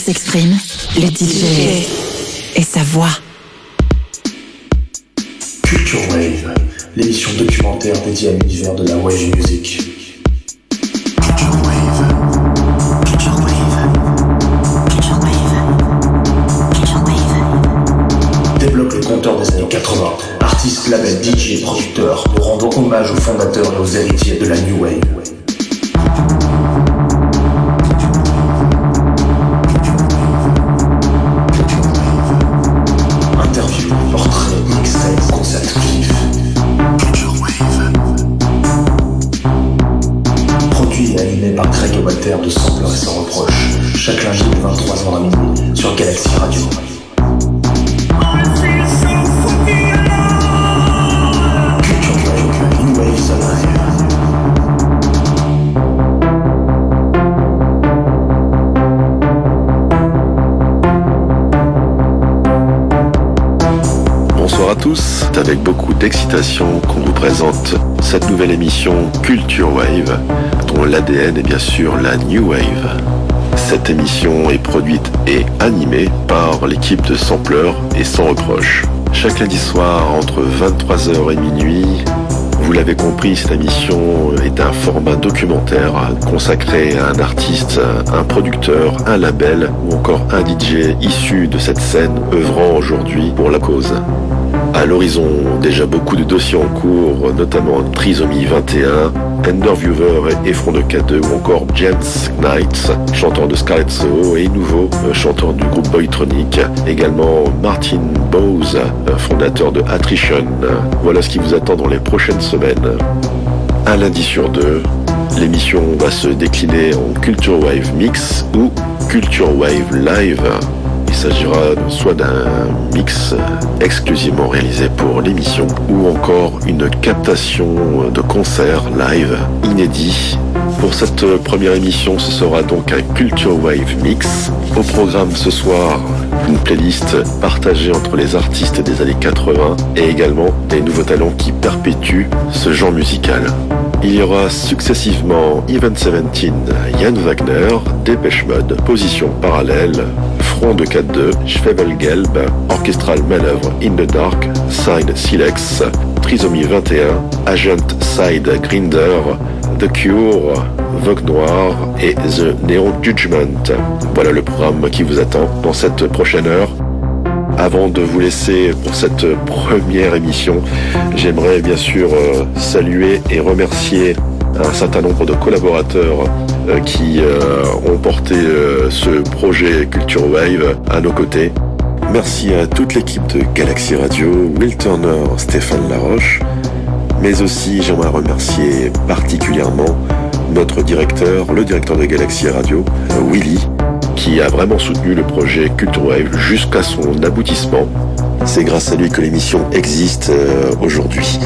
S'exprime, le DJ et sa voix. Culture Wave, l'émission documentaire dédiée à l'univers de la wave music. l'ADN est bien sûr la New Wave. Cette émission est produite et animée par l'équipe de Sampleur et Sans Reproche. Chaque lundi soir entre 23h et minuit, vous l'avez compris, cette émission est un format documentaire consacré à un artiste, un producteur, un label ou encore un DJ issu de cette scène œuvrant aujourd'hui pour la cause. À l'horizon, déjà beaucoup de dossiers en cours, notamment Trisomie 21, Enderviewer et Front de K2 ou encore James Knight, chanteur de Scarlet Soho et nouveau euh, chanteur du groupe Boytronic, également Martin Bowes, euh, fondateur de Attrition. Voilà ce qui vous attend dans les prochaines semaines. Un lundi sur deux, l'émission va se décliner en Culture Wave Mix ou Culture Wave Live il s'agira soit d'un mix exclusivement réalisé pour l'émission ou encore une captation de concert live inédit. Pour cette première émission, ce sera donc un Culture Wave Mix. Au programme ce soir, une playlist partagée entre les artistes des années 80 et également des nouveaux talents qui perpétuent ce genre musical. Il y aura successivement Event 17, Yann Wagner, Dépêche Mode, Position Parallèle, Front de 4-2, Schwevelgelb, Orchestral Manœuvre In the Dark, Side Silex, Trisomie 21, Agent Side Grinder, The Cure, Vogue Noir et The Neo Judgment. Voilà le programme qui vous attend dans cette prochaine heure. Avant de vous laisser pour cette première émission, j'aimerais bien sûr euh, saluer et remercier un certain nombre de collaborateurs euh, qui euh, ont porté ce projet Culture Wave à nos côtés. Merci à toute l'équipe de Galaxy Radio, Will Turner, Stéphane Laroche, mais aussi j'aimerais remercier particulièrement notre directeur, le directeur de Galaxy Radio, Willy, qui a vraiment soutenu le projet Culture Wave jusqu'à son aboutissement. C'est grâce à lui que l'émission existe euh, aujourd'hui.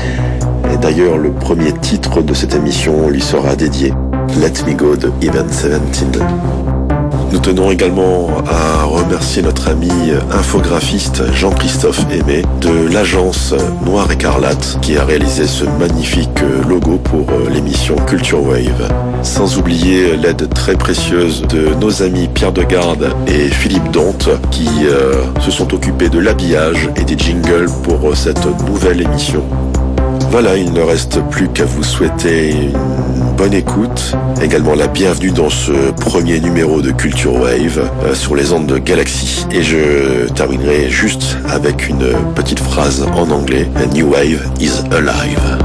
Et d'ailleurs, le premier titre de cette émission lui sera dédié. Let Me Go de Event 17. Nous tenons également à remercier notre ami infographiste Jean-Christophe Aimé de l'agence Noir Écarlate qui a réalisé ce magnifique logo pour l'émission Culture Wave. Sans oublier l'aide très précieuse de nos amis Pierre Degarde et Philippe Donte qui euh, se sont occupés de l'habillage et des jingles pour cette nouvelle émission. Voilà, il ne reste plus qu'à vous souhaiter une bonne écoute, également la bienvenue dans ce premier numéro de Culture Wave euh, sur les ondes de Galaxy. Et je terminerai juste avec une petite phrase en anglais, A New Wave is alive.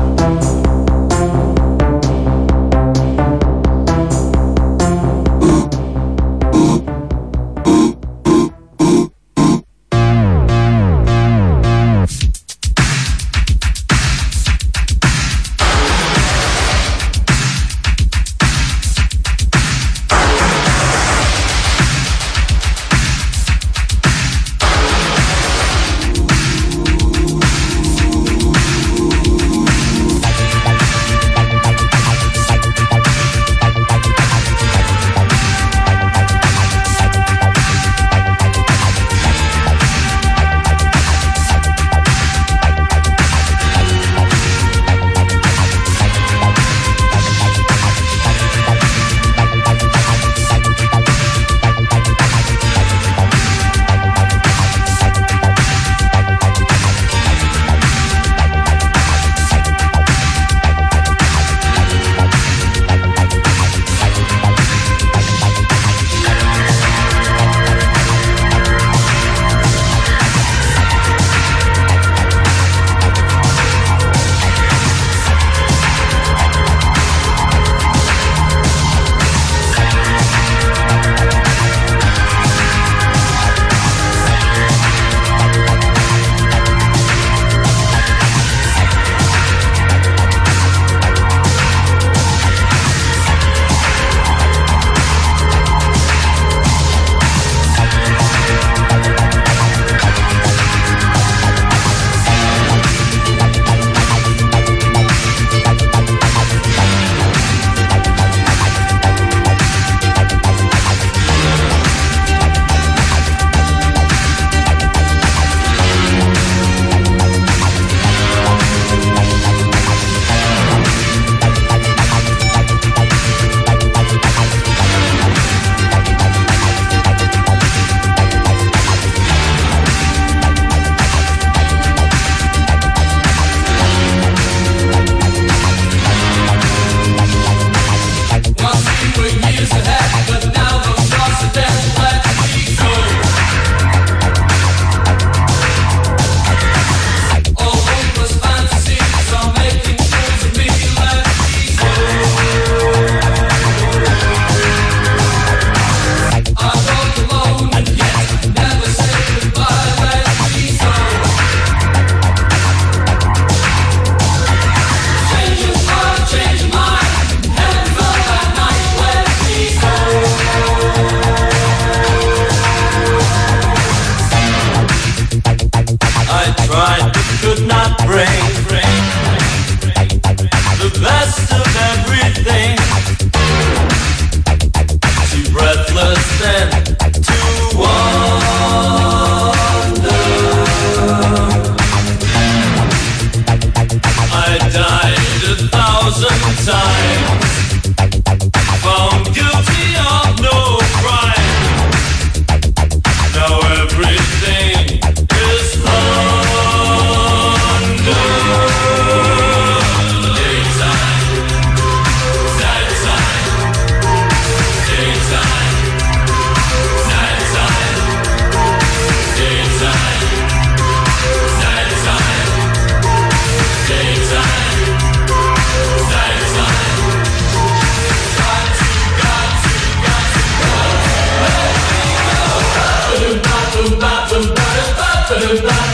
goodbye.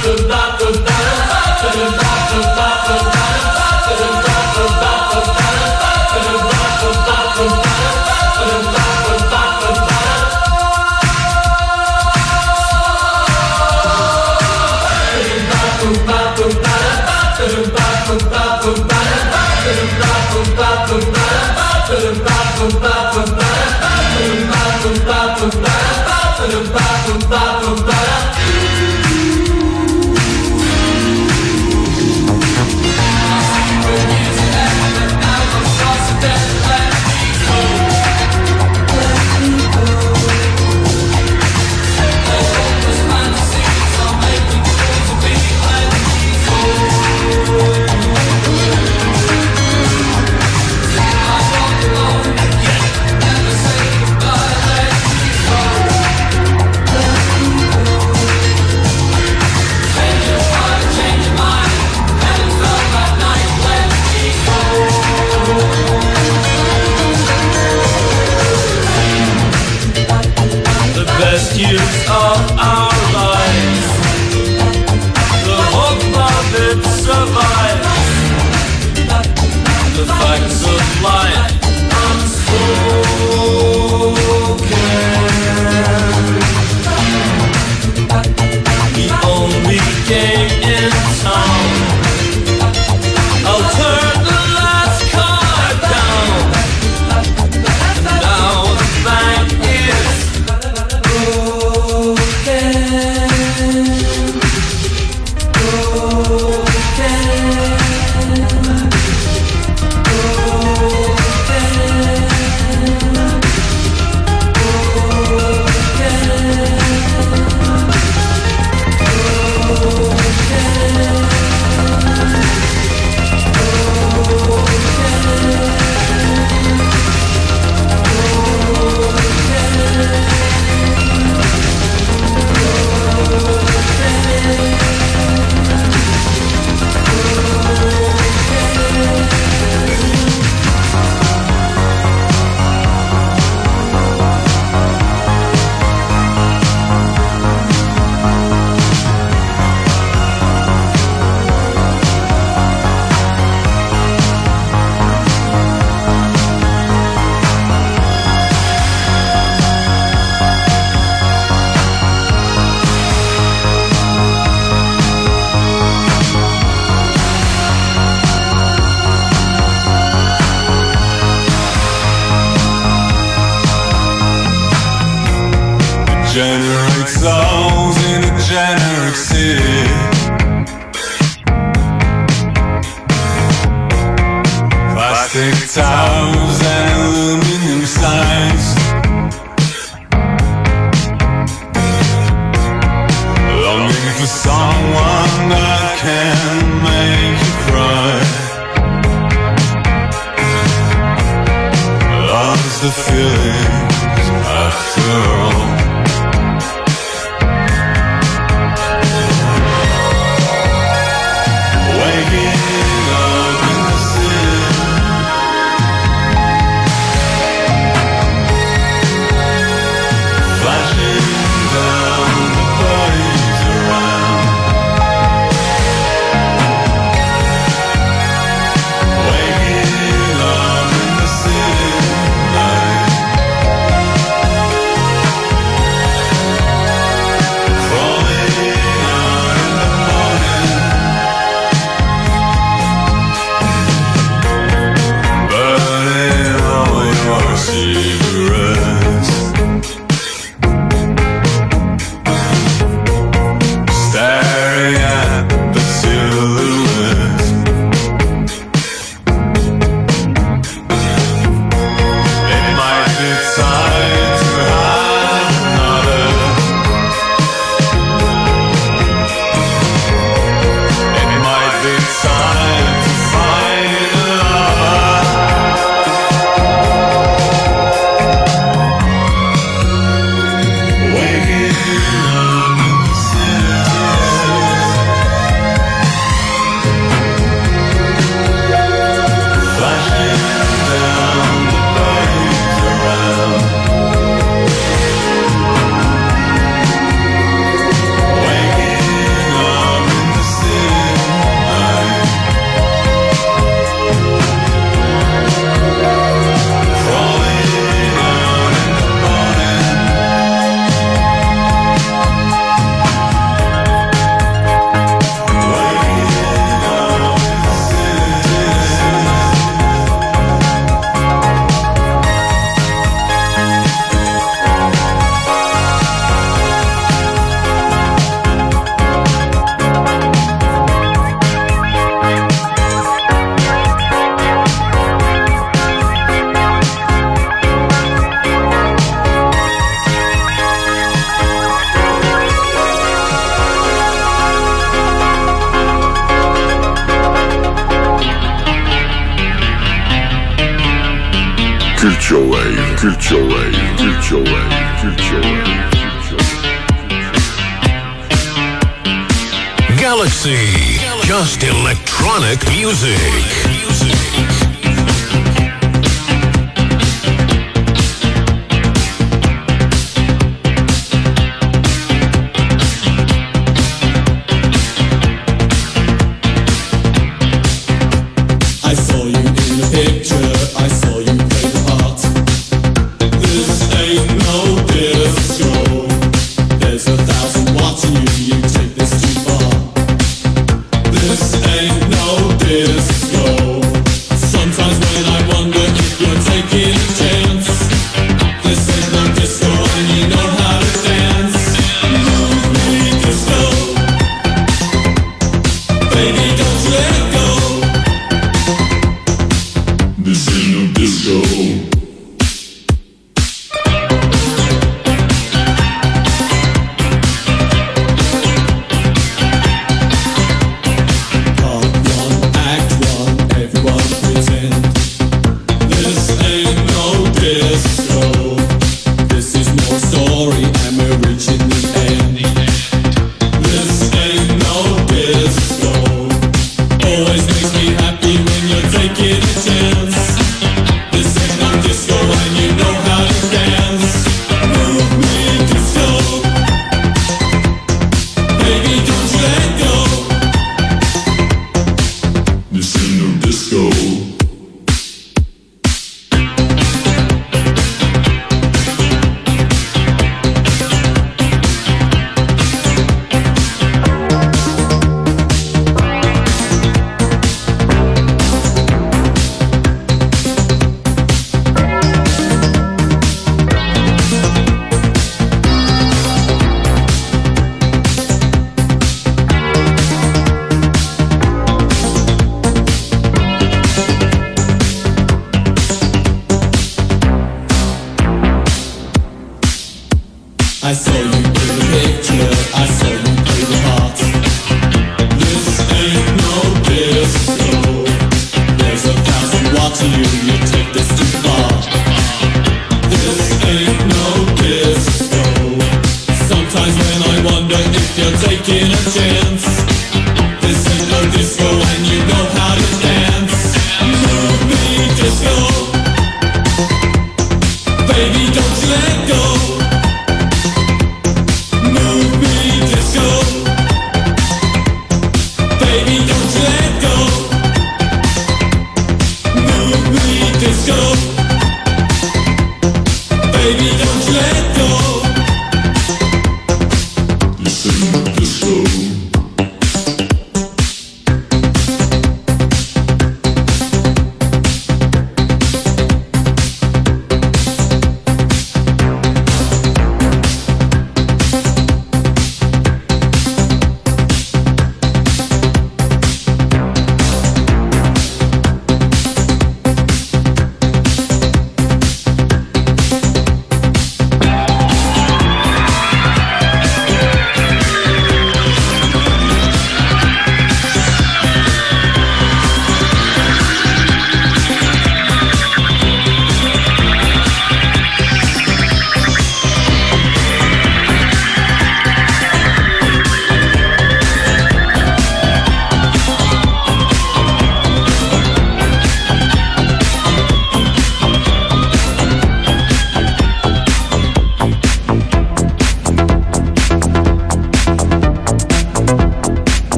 river.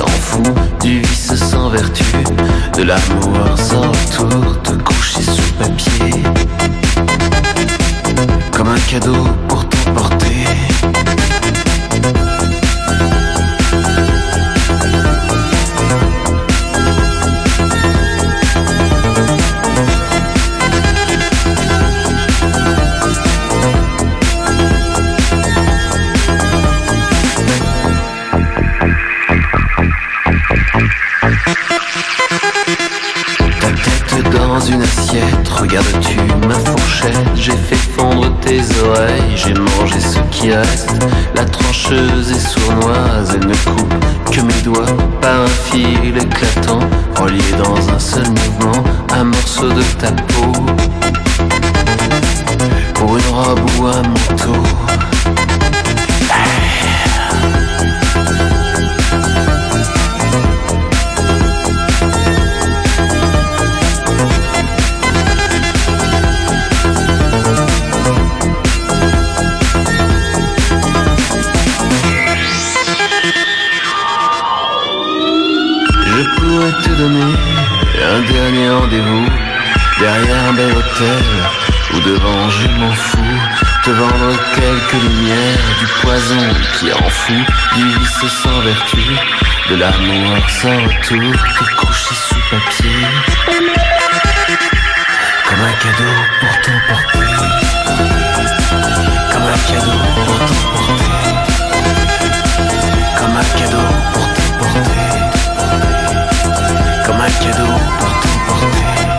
en fond du vice sans vertu, de l'amour sans retour, te coucher sous papier. Comme un cadeau pour t'emporter Regardes-tu ma fourchette? J'ai fait fondre tes oreilles. J'ai mangé ce qui reste. La trancheuse est sournoise. Elle ne coupe que mes doigts par un fil éclatant. Relié dans un seul mouvement. Un morceau de ta peau. Pour une robe ou un manteau. Un dernier rendez-vous derrière un bel hôtel ou devant je m'en fous te vendre quelques lumières du poison qui en fout du vice sans vertu de l'amour sans retour te coucher sous papier. Comme un cadeau pour t'emporter comme un cadeau pour t'emporter comme un cadeau pour t'emporter un cadeau pour t'emporter.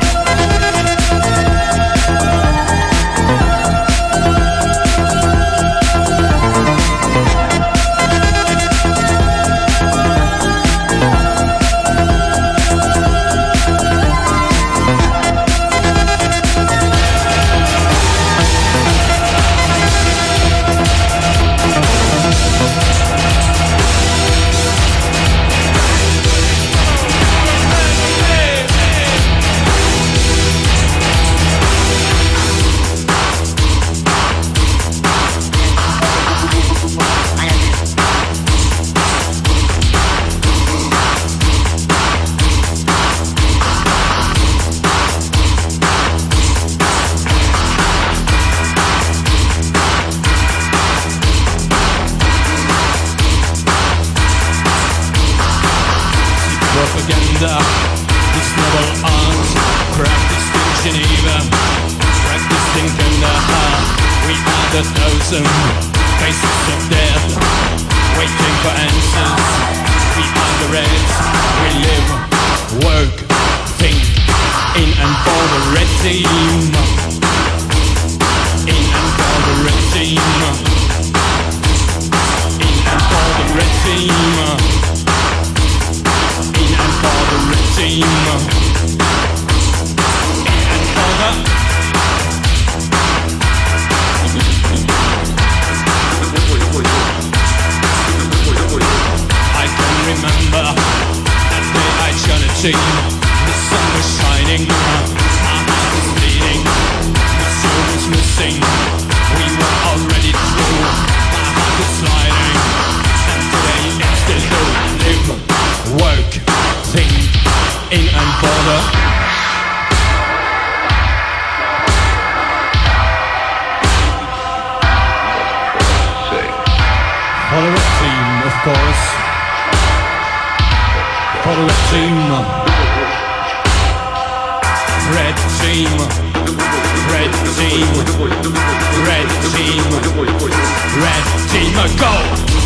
team, red team, go!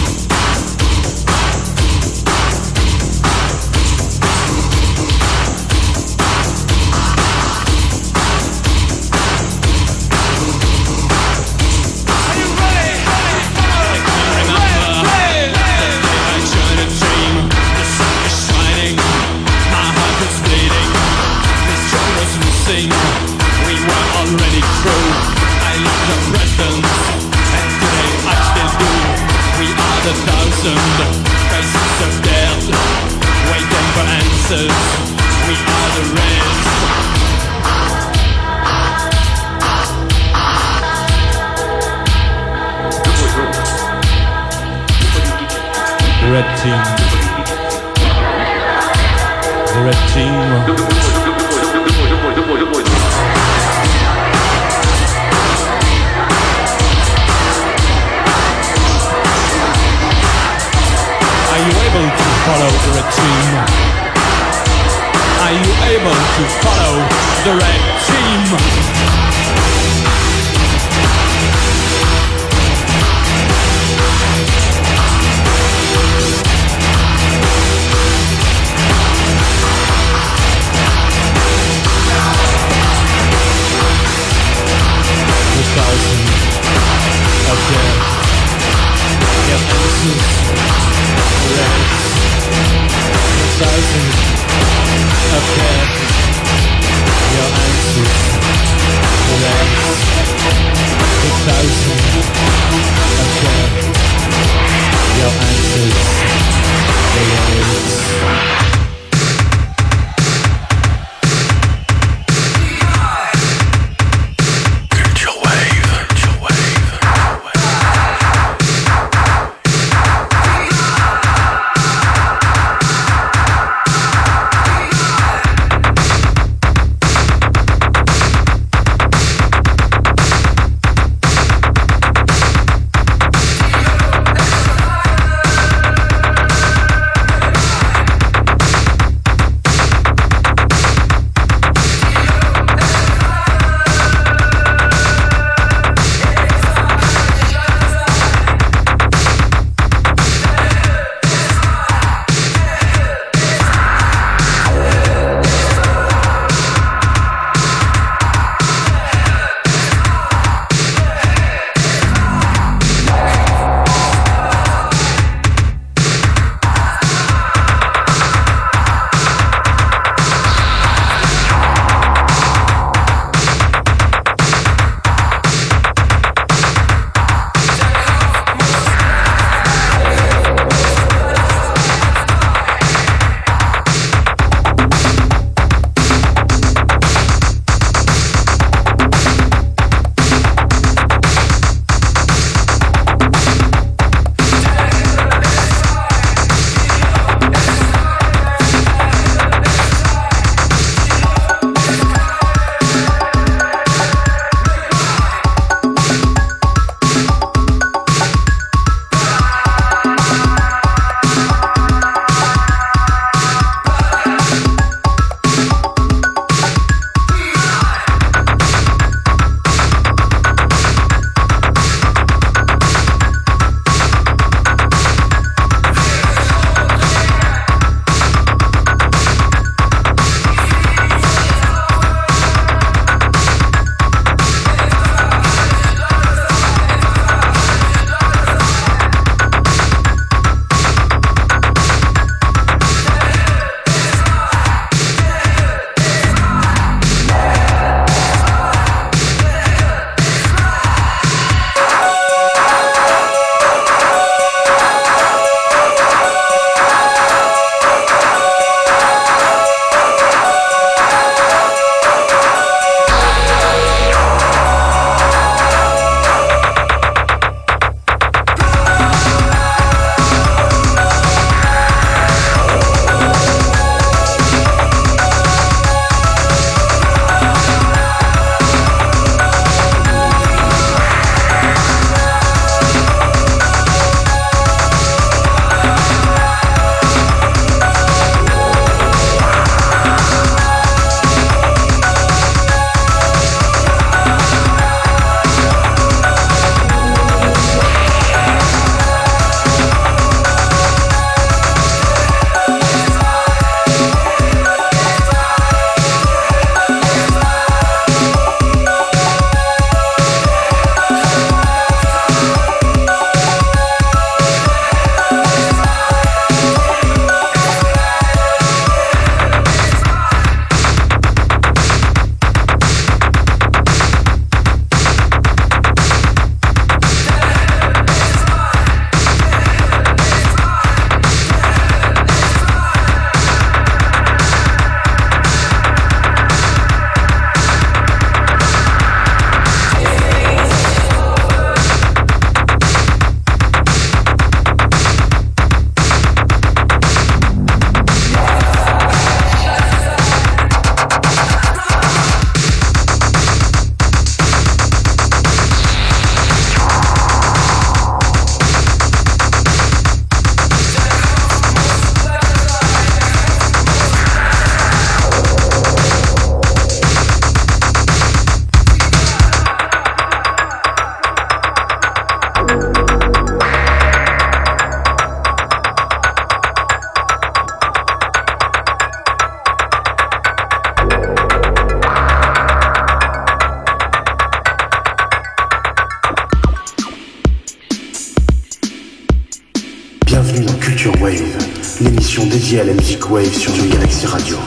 Dédié à la musique wave sur New Galaxy Radio.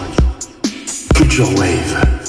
Culture Wave.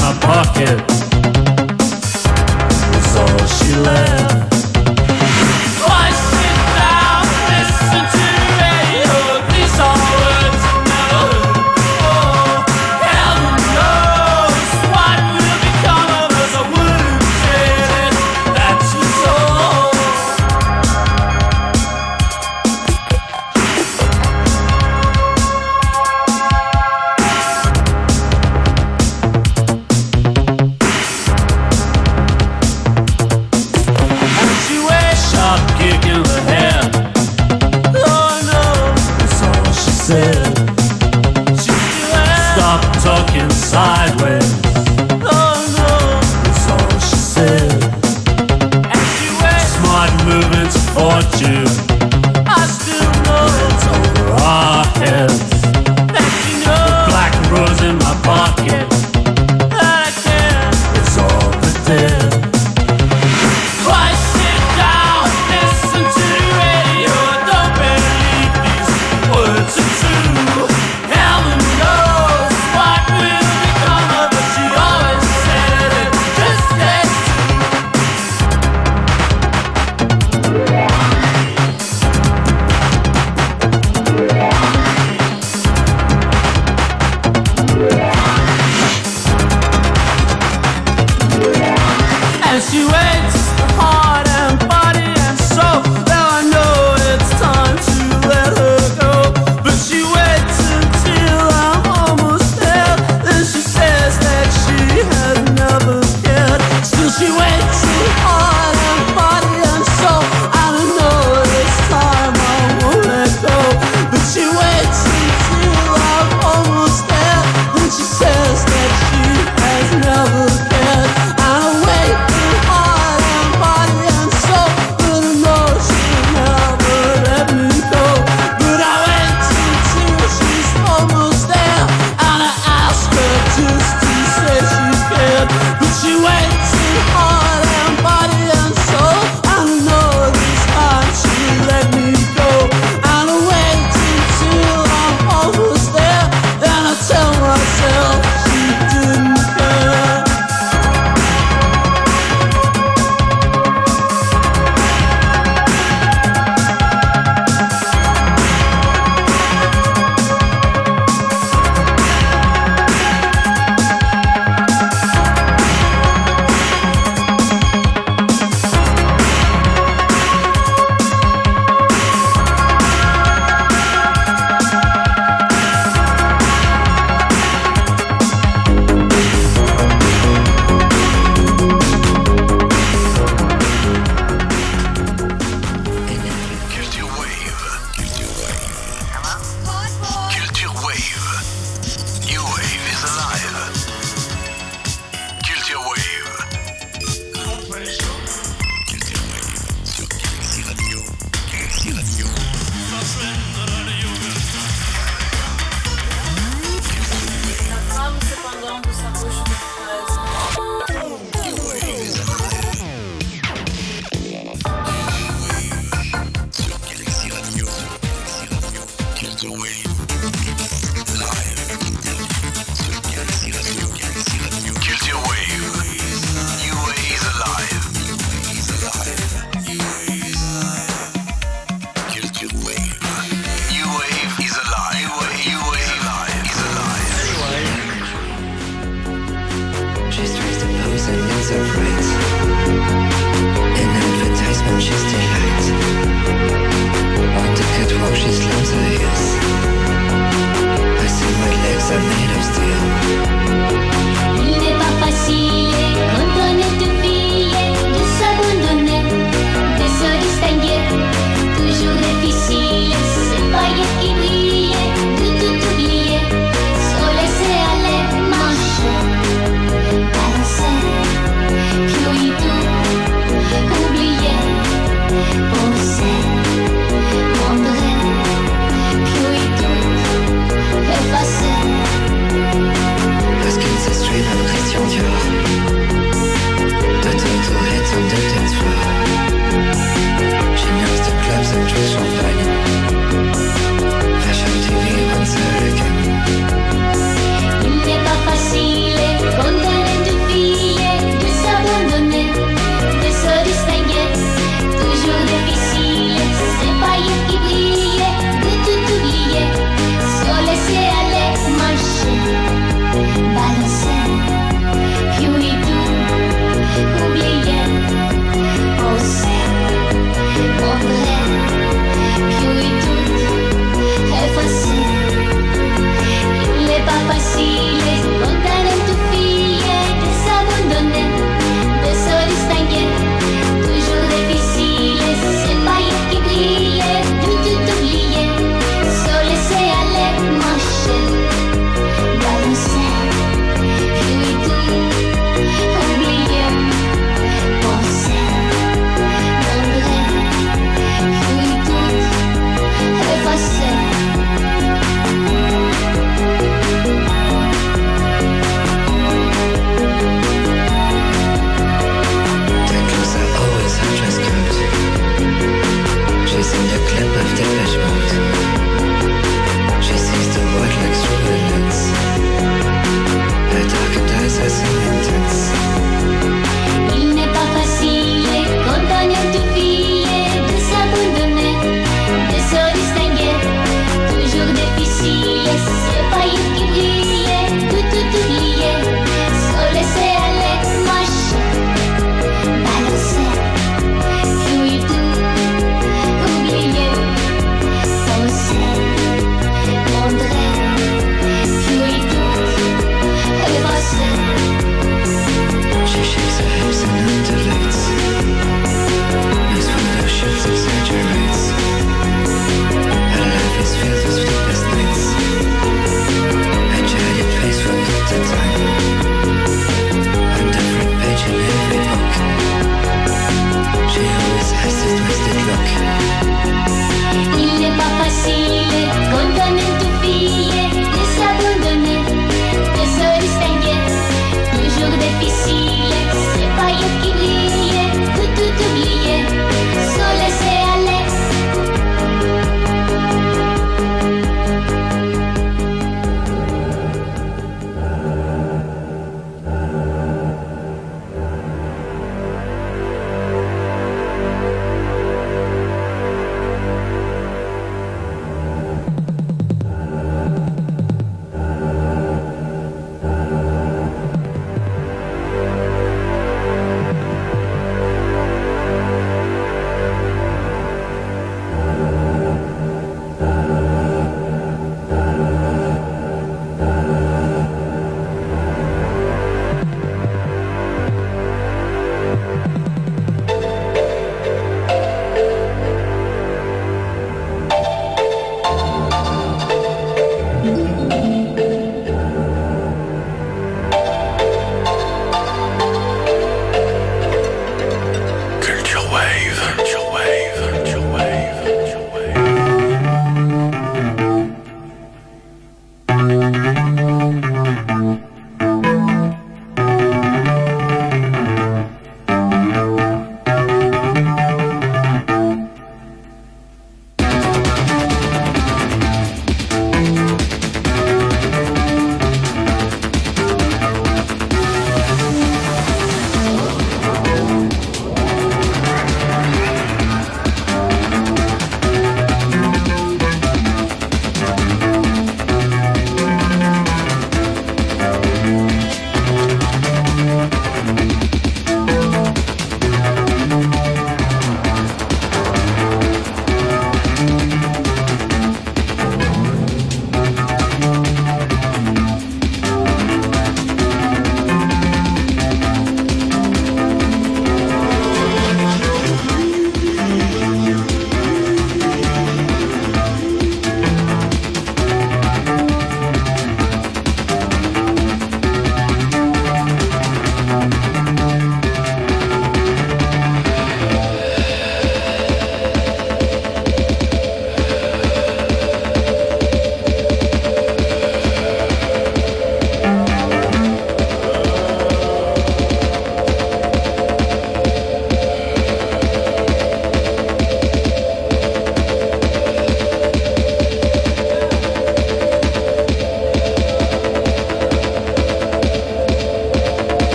my pocket. It's all she left.